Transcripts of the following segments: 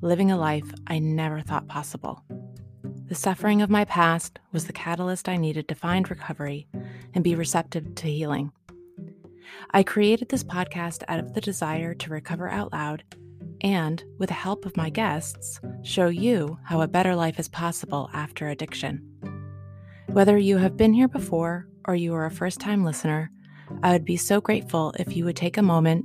living a life I never thought possible. The suffering of my past was the catalyst I needed to find recovery and be receptive to healing. I created this podcast out of the desire to recover out loud and, with the help of my guests, show you how a better life is possible after addiction. Whether you have been here before or you are a first time listener, I would be so grateful if you would take a moment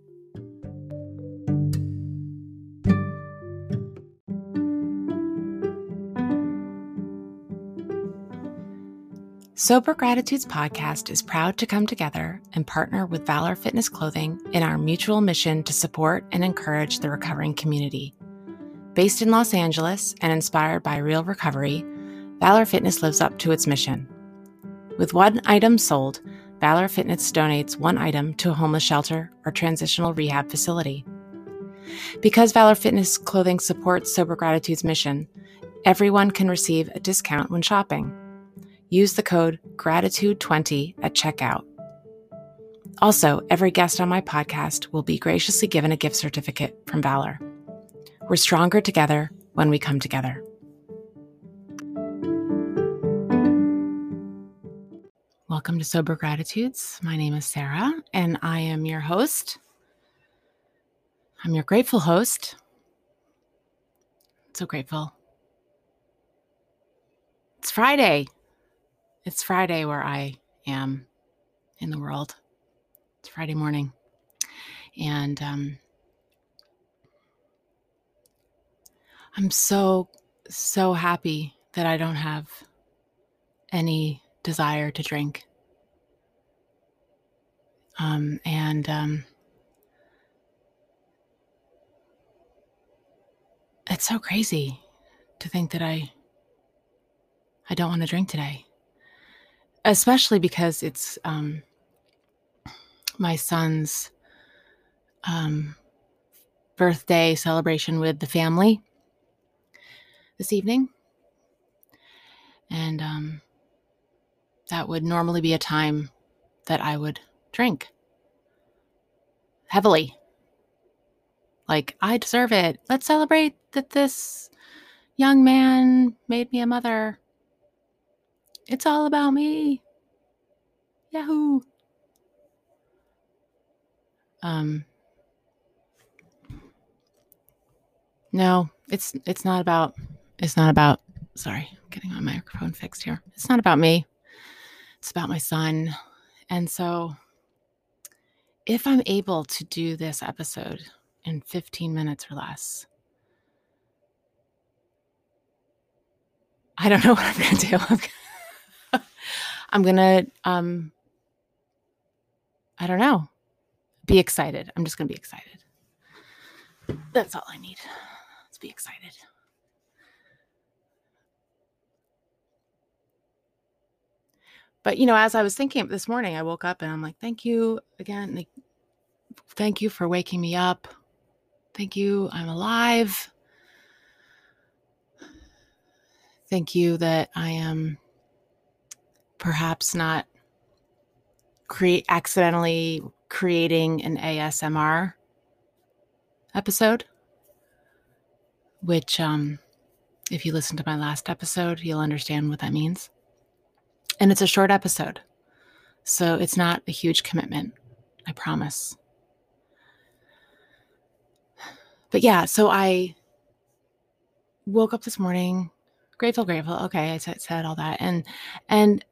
Sober Gratitudes podcast is proud to come together and partner with Valor Fitness Clothing in our mutual mission to support and encourage the recovering community. Based in Los Angeles and inspired by real recovery, Valor Fitness lives up to its mission. With one item sold, Valor Fitness donates one item to a homeless shelter or transitional rehab facility. Because Valor Fitness clothing supports Sober Gratitude's mission, everyone can receive a discount when shopping use the code GRATITUDE20 at checkout. Also, every guest on my podcast will be graciously given a gift certificate from Valor. We're stronger together when we come together. Welcome to Sober Gratitudes. My name is Sarah, and I am your host. I'm your grateful host. So grateful. It's Friday. It's Friday where I am in the world. It's Friday morning. And um, I'm so, so happy that I don't have any desire to drink. Um, and um, it's so crazy to think that I I don't want to drink today especially because it's um, my son's um, birthday celebration with the family this evening. And um, that would normally be a time that I would drink heavily. Like, I deserve it. Let's celebrate that this young man made me a mother. It's all about me. Yahoo. Um No, it's it's not about it's not about sorry, I'm getting my microphone fixed here. It's not about me. It's about my son. And so if I'm able to do this episode in 15 minutes or less, I don't know what I'm going to do. I'm to, um, I don't know, be excited. I'm just to be excited. That's all I need. Let's be excited. But, you know, as I was thinking this morning, I woke up and I'm like, thank you again. Like, thank you for waking me up. Thank you. I'm alive. Thank you that I am perhaps not create accidentally creating an ASMR episode which, um, if you listen to my last episode, you'll understand what that means. And it's a short episode, so it's not a huge commitment, I promise. But yeah, so I woke up this morning, grateful, grateful. Okay, I said, said all that, and and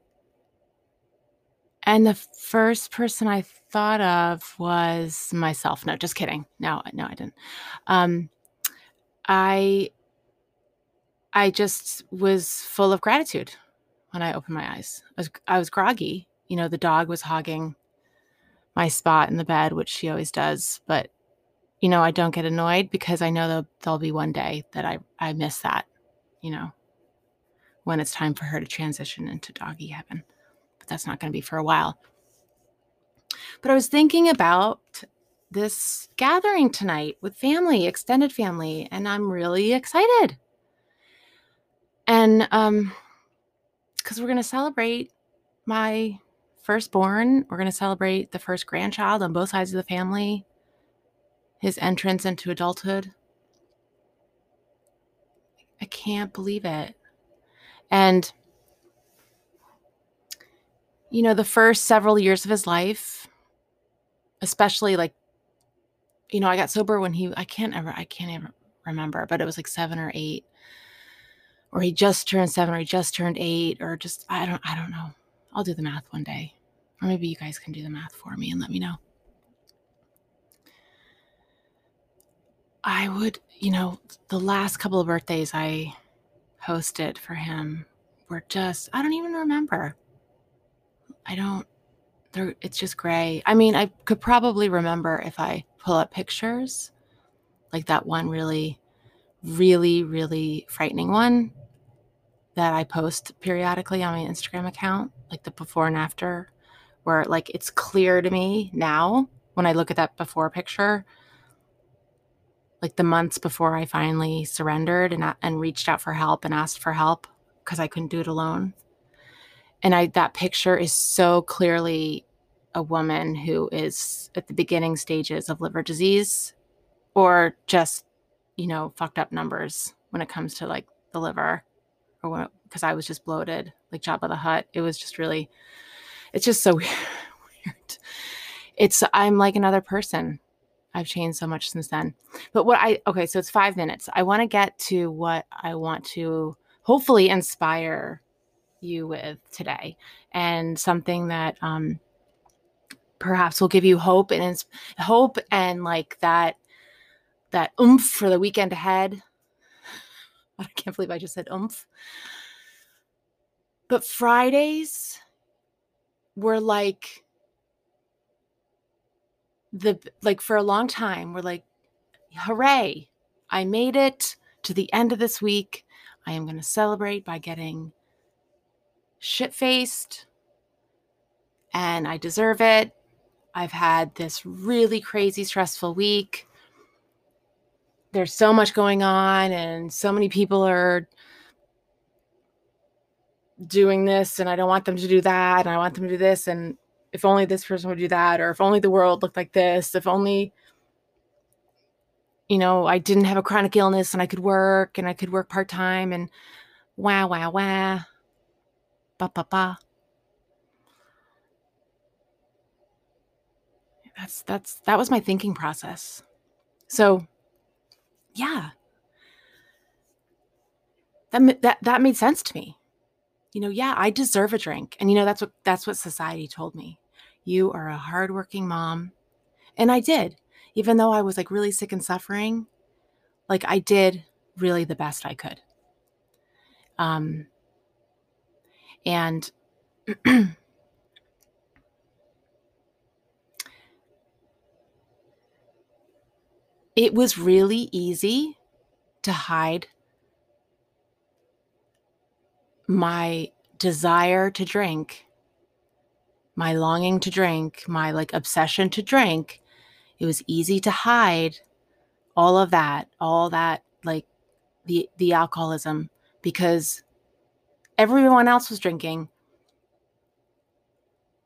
and the first person I thought of was myself. No, just kidding. No, no, I didn't. Um, I I just was full of gratitude when I opened my eyes. I was I was groggy. You know, the dog was hogging my spot in the bed, which she always does. But you know, I don't get annoyed because I know that there'll be one day that I I miss that. You know, when it's time for her to transition into doggy heaven. That's not going to be for a while. But I was thinking about this gathering tonight with family, extended family, and I'm really excited. And um because we're going to celebrate my firstborn, we're going to celebrate the first grandchild on both sides of the family, his entrance into adulthood. I can't believe it. And you know, the first several years of his life, especially like you know, I got sober when he I can't ever I can't ever remember, but it was like 7 or 8 or he just turned 7 or he just turned 8 or just I don't I don't know. I'll do the math one day. Or maybe you guys can do the math for me and let me know. I would, you know, the last couple of birthdays I hosted for him were just I don't even remember. I don't there it's just gray. I mean, I could probably remember if I pull up pictures, like that one really, really, really frightening one that I post periodically on my Instagram account, like the before and after, where like it's clear to me now when I look at that before picture, like the months before I finally surrendered and and reached out for help and asked for help because I couldn't do it alone. And I that picture is so clearly a woman who is at the beginning stages of liver disease or just you know fucked up numbers when it comes to like the liver or because I was just bloated like Jabba the Hutt. It was just really it's just so weird. It's I'm like another person. I've changed so much since then. But what I okay, so it's 5 minutes. I want to get to what I want to hopefully inspire you with today and something that um perhaps will give you hope and ins- hope and like that that oomph for the weekend ahead. I can't believe I just said oomph. But Fridays were like the like for a long time we're like hooray i made it to the end of this week i am going to celebrate by getting shit faced and i deserve it I've had this really crazy, stressful week. There's so much going on, and so many people are doing this, and I don't want them to do that, and I want them to do this. And if only this person would do that, or if only the world looked like this, if only, you know, I didn't have a chronic illness and I could work and I could work part time, and wow, wow, wow, ba, ba, ba. that's that's that was my thinking process. So yeah. That that that made sense to me. You know yeah i deserve a drink. And you know that's what that's what society told me. You are a hardworking mom. And i did. Even though i was like really sick and suffering like i did really the best i could. Um and it was really easy to hide my desire to drink, my longing to drink, my like obsession to drink. It was easy to hide all of that, all that like the the alcoholism because everyone else was drinking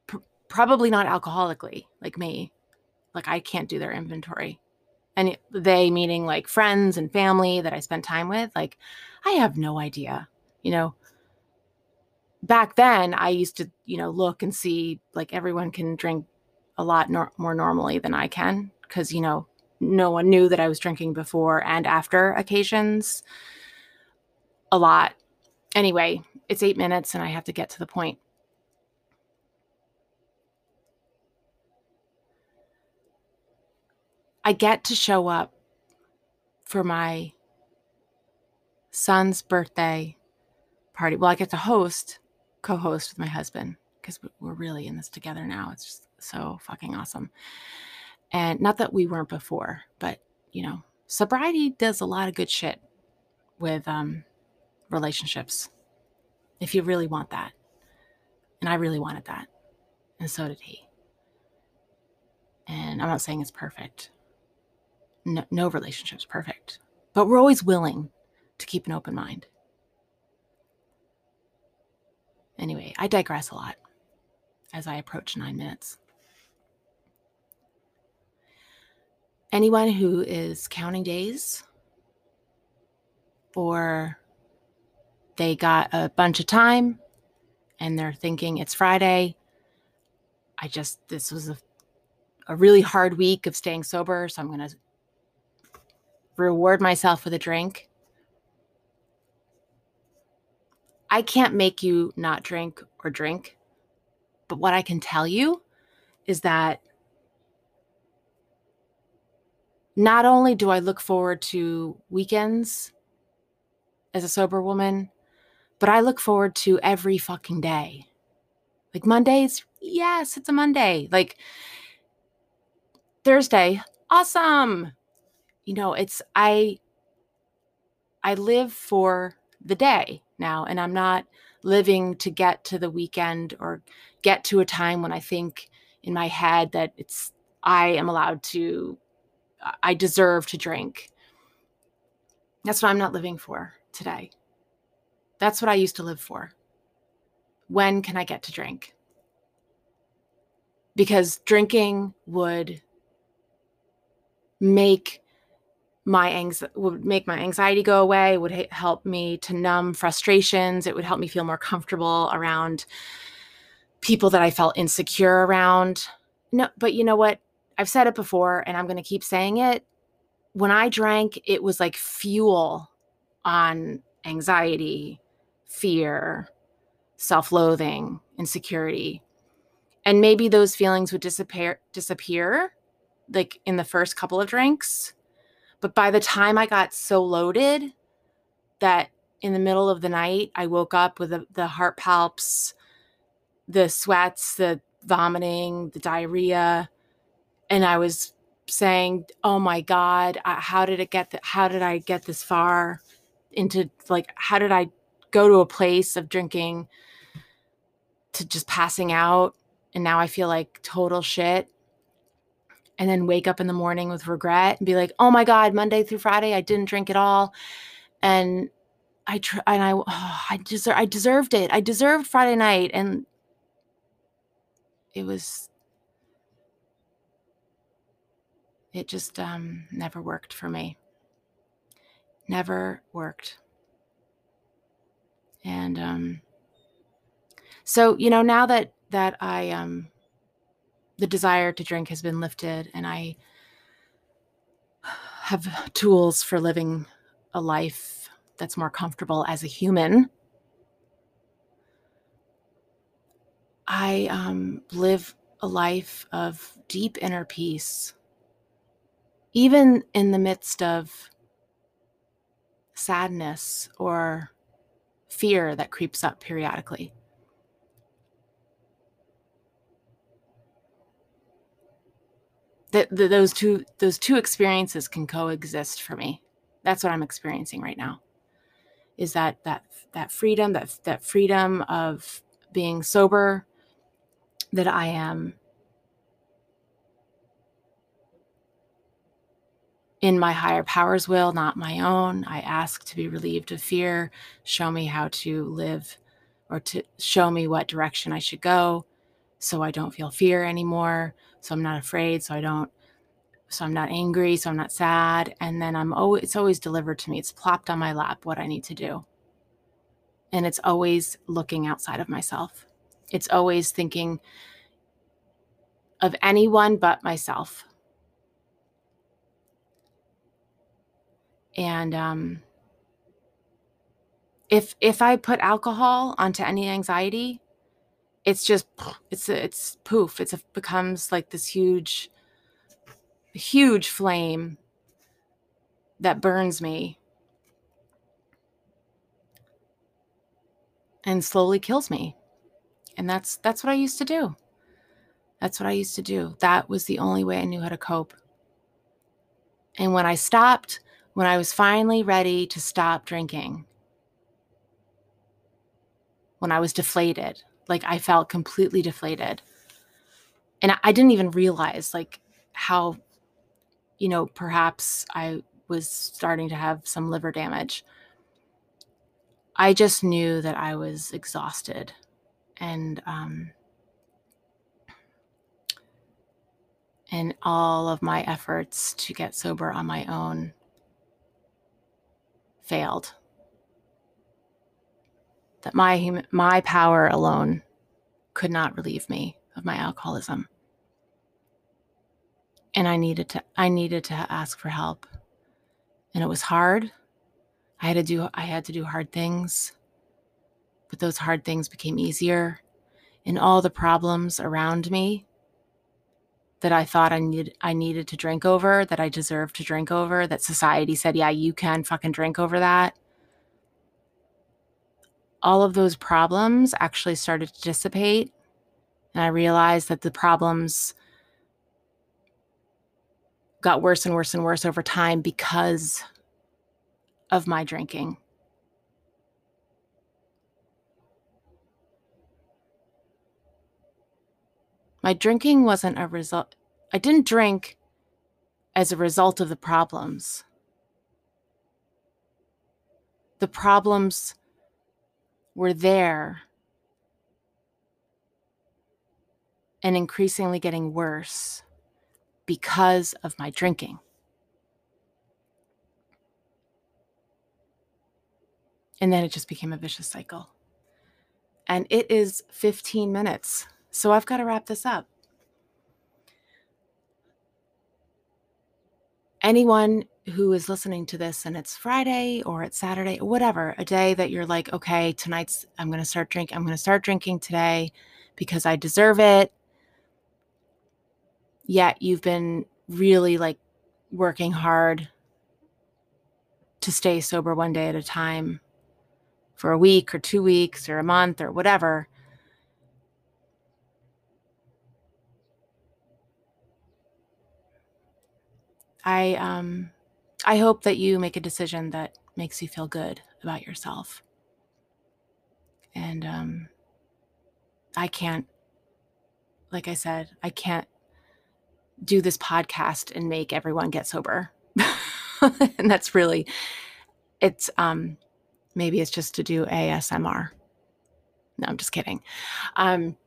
pr- probably not alcoholically like me like i can't do their inventory And they meaning like friends and family that I spent time with, like I have no idea. You know, back then I used to, you know, look and see like everyone can drink a lot nor- more normally than I can because, you know, no one knew that I was drinking before and after occasions a lot. Anyway, it's eight minutes and I have to get to the point. I get to show up for my son's birthday party. Well, I get to host co-host with my husband because we're really in this together now. It's just so fucking awesome. And not that we weren't before, but you know, sobriety does a lot of good shit with um, relationships. If you really want that, and I really wanted that, and so did he. And I'm not saying it's perfect. No, no relationship's perfect, but we're always willing to keep an open mind. Anyway, I digress a lot as I approach nine minutes. Anyone who is counting days or they got a bunch of time and they're thinking it's Friday. I just, this was a, a really hard week of staying sober. So I'm going to reward myself with a drink. I can't make you not drink or drink. But what I can tell you is that not only do I look forward to weekends as a sober woman, but I look forward to every fucking day. Like Mondays, yes, it's a Monday. Like Thursday, awesome. You know, it's I I live for the day now and i'm not living to get to the weekend or get to a time when i think in my head that it's i am allowed to i deserve to drink that's what i'm not living for today that's what i used to live for. When can i get to drink? Because drinking would make my anxiety would make my anxiety go away would help me to numb frustrations it would help me feel more comfortable around people that i felt insecure around. No but you know what? I've said it before and i'm going to keep saying it. When i drank it was like fuel on anxiety fear self-loathing insecurity and maybe those feelings would disappear disappear like in the first couple of drinks but by the time I got so loaded that in the middle of the night, I woke up with the, the heart palps, the sweats, the vomiting, the diarrhea. And I was saying, "Oh my God, uh, how did it get? Th- how did I get this far into like? How did I go to a place of drinking to just passing out? And now I feel like total shit and then wake up in the morning with regret and be like, "Oh my god, Monday through Friday I didn't drink at all." And I tr- and I oh, I deserve I deserved it. I deserved Friday night and it was it just um never worked for me. Never worked. And um so, you know, now that that I um the desire to drink has been lifted and I have tools for living a life that's more comfortable as a human. I um, live a life of deep inner peace, even in the midst of sadness or fear that creeps up periodically. that those two those two experiences can coexist for me that's what i'm experiencing right now is that that that freedom that that freedom of being sober that i am in my higher power's will not my own i ask to be relieved of fear show me how to live or to show me what direction i should go so i don't feel fear anymore so I'm not afraid, so I don't so I'm not angry, so I'm not sad, and then I'm oh it's always delivered to me. It's plopped on my lap what I need to do. And it's always looking outside of myself. It's always thinking of anyone but myself. And um if if I put alcohol onto any anxiety, it's just it's it's poof. It's, it becomes like this huge huge flame that burns me and slowly kills me. And that's that's what I used to do. That's what I used to do. That was the only way I knew how to cope. And when I stopped, when I was finally ready to stop drinking, when I was deflated, like I felt completely deflated. And I didn't even realize like how you know, perhaps I was starting to have some liver damage. I just knew that I was exhausted and um, and all of my efforts to get sober on my own failed. That my my power alone could not relieve me of my alcoholism and I needed to I needed to ask for help. And it was hard. I had to do I had to do hard things. But those hard things became easier and all the problems around me that I thought I needed I needed to drink over, that I deserved to drink over, that society said, "Yeah, you can fucking drink over that." All of those problems actually started to dissipate, and I realized that the problems got worse and worse and worse over time because of my drinking. My drinking wasn't a result, I didn't drink as a result of the problems. The problems were there and increasingly getting worse because of my drinking. And then it just became a vicious cycle. And it is 15 minutes. So I've got to wrap this up. Anyone who is listening to this and it's Friday or it's Saturday, whatever, a day that you're like, okay, tonight's, I'm going to start drinking. I'm going to start drinking today because I deserve it yet you've been really like working hard to stay sober one day at a time for a week or two weeks or a month or whatever. I um I hope that you make a decision that makes you feel good about yourself. And um I can't like I said, I can't do this podcast and make everyone get sober. and that's really it's um maybe it's just to do ASMR. No, I'm just kidding. Um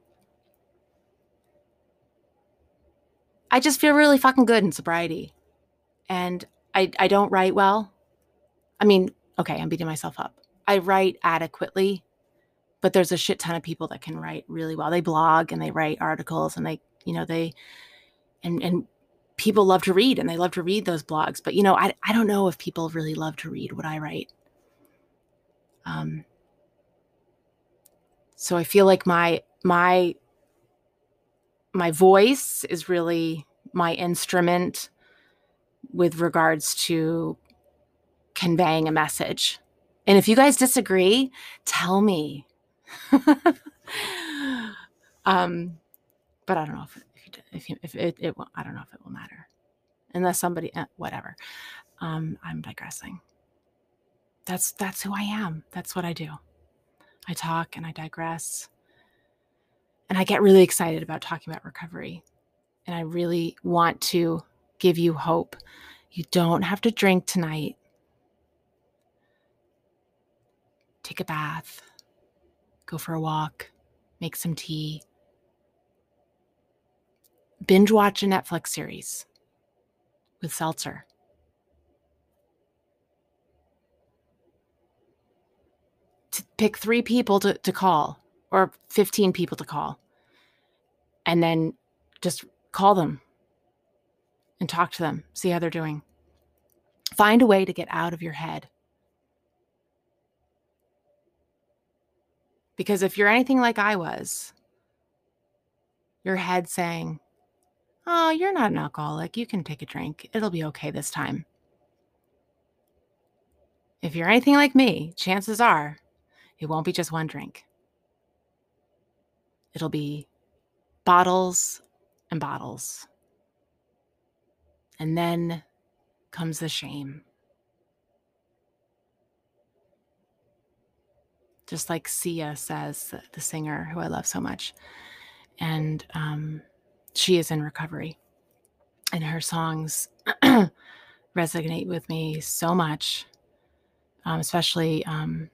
I just feel really fucking good in sobriety. And I I don't write well. I mean, okay, I'm beating myself up. I write adequately, but there's a shit ton of people that can write really well. They blog and they write articles and they, you know, they and and people love to read and they love to read those blogs but you know i, I don't know if people really love to read what i write um so i feel like my my my voice is really my instrument with regards to conveying a message and if you guys disagree tell me um but i don't know if if you, if it, it will, I don't know if it will matter unless somebody, eh, whatever. Um, I'm digressing. That's, that's who I am. That's what I do. I talk and I digress. And I get really excited about talking about recovery. And I really want to give you hope. You don't have to drink tonight. Take a bath, go for a walk, make some tea, binge watch a Netflix series. with seltzer. To pick three people to, to call or 15 people to call and then just call them and talk to them, see how they're doing. Find a way to get out of your head. Because if you're anything like I was, your head saying, Oh, you're not an alcoholic. You can take a drink. It'll be okay this time. If you're anything like me, chances are it won't be just one drink. It'll be bottles and bottles. And then comes the shame. Just like Sia says, the singer who I love so much. And um, she is in recovery. And her songs resonate with me so much, um, especially um,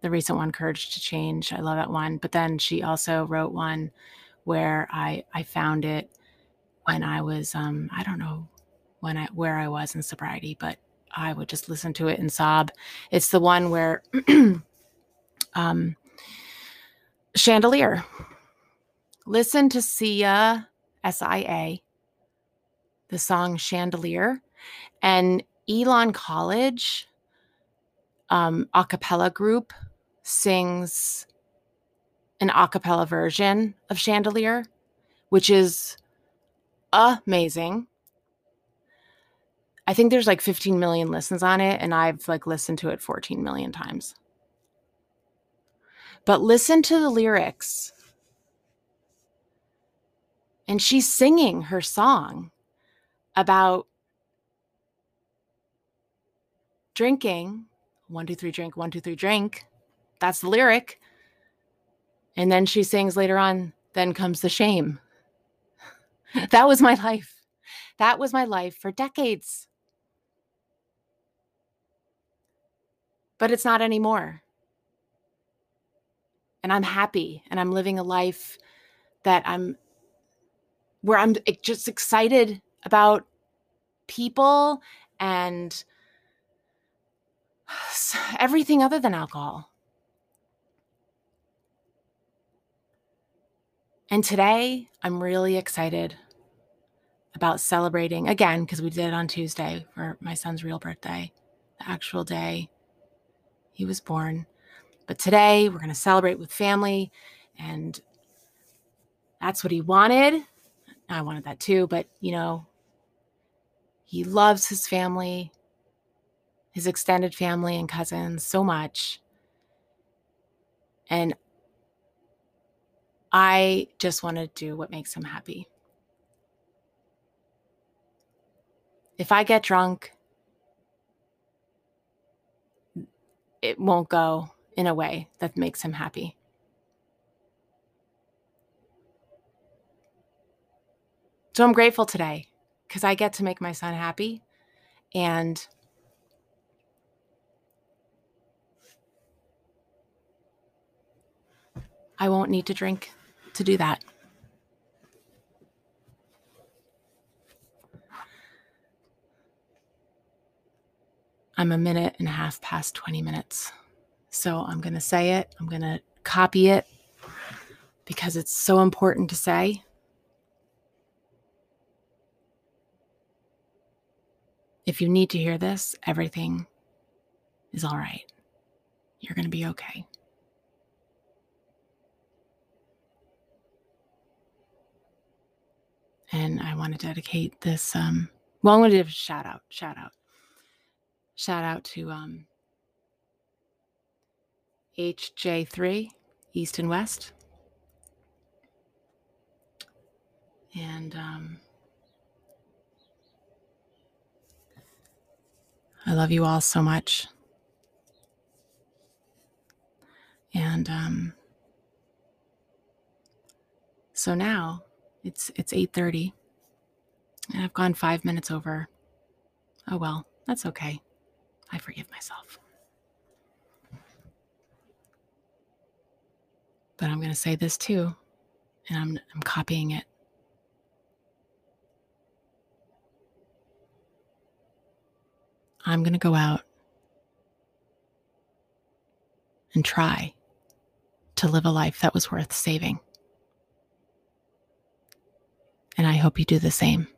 the recent one, Courage to Change. I love that one. But then she also wrote one where I, I found it when I was, um, I don't know when I, where I was in sobriety, but I would just listen to it and sob. It's the one where, um, Chandelier listen to Sia, S I A, the song Chandelier, and Elon College, um, a cappella group, sings an a cappella version of Chandelier, which is amazing. I think there's like 15 million listens on it, and I've like listened to it 14 million times. But listen to the lyrics and she's singing her song about drinking one, two, three, drink, one, two, three, drink. That's the lyric. And then she sings later on, then comes the shame. that was my life. That was my life for decades. But it's not anymore. And I'm happy and I'm living a life that I'm where I'm eh, just excited about people and everything other than alcohol. And today, I'm really excited about celebrating again because we did it on Tuesday for my son's real birthday, the actual day he was born. But today, we're going to celebrate with family, and that's what he wanted. I wanted that too, but you know, he loves his family, his extended family and cousins so much. And I just want to do what makes him happy. If I get drunk, it won't go in a way that makes him happy. So I'm grateful today because I get to make my son happy. And I won't need to drink to do that. I'm a minute and a half past 20 minutes. So I'm going to say it. I'm going to copy it because it's so important to say. If you need to hear this, everything is all right. You're going to be okay. And I want to dedicate this. Um, well, I want to give a shout out, shout out, shout out to um, HJ3 East and West. And um, I love you all so much. And um, so now it's it's 8:30 and I've gone 5 minutes over. Oh well, that's okay. I forgive myself. But I'm going to say this too, and I'm I'm copying it. I'm going to go out and try to live a life that was worth saving. And I hope you do the same.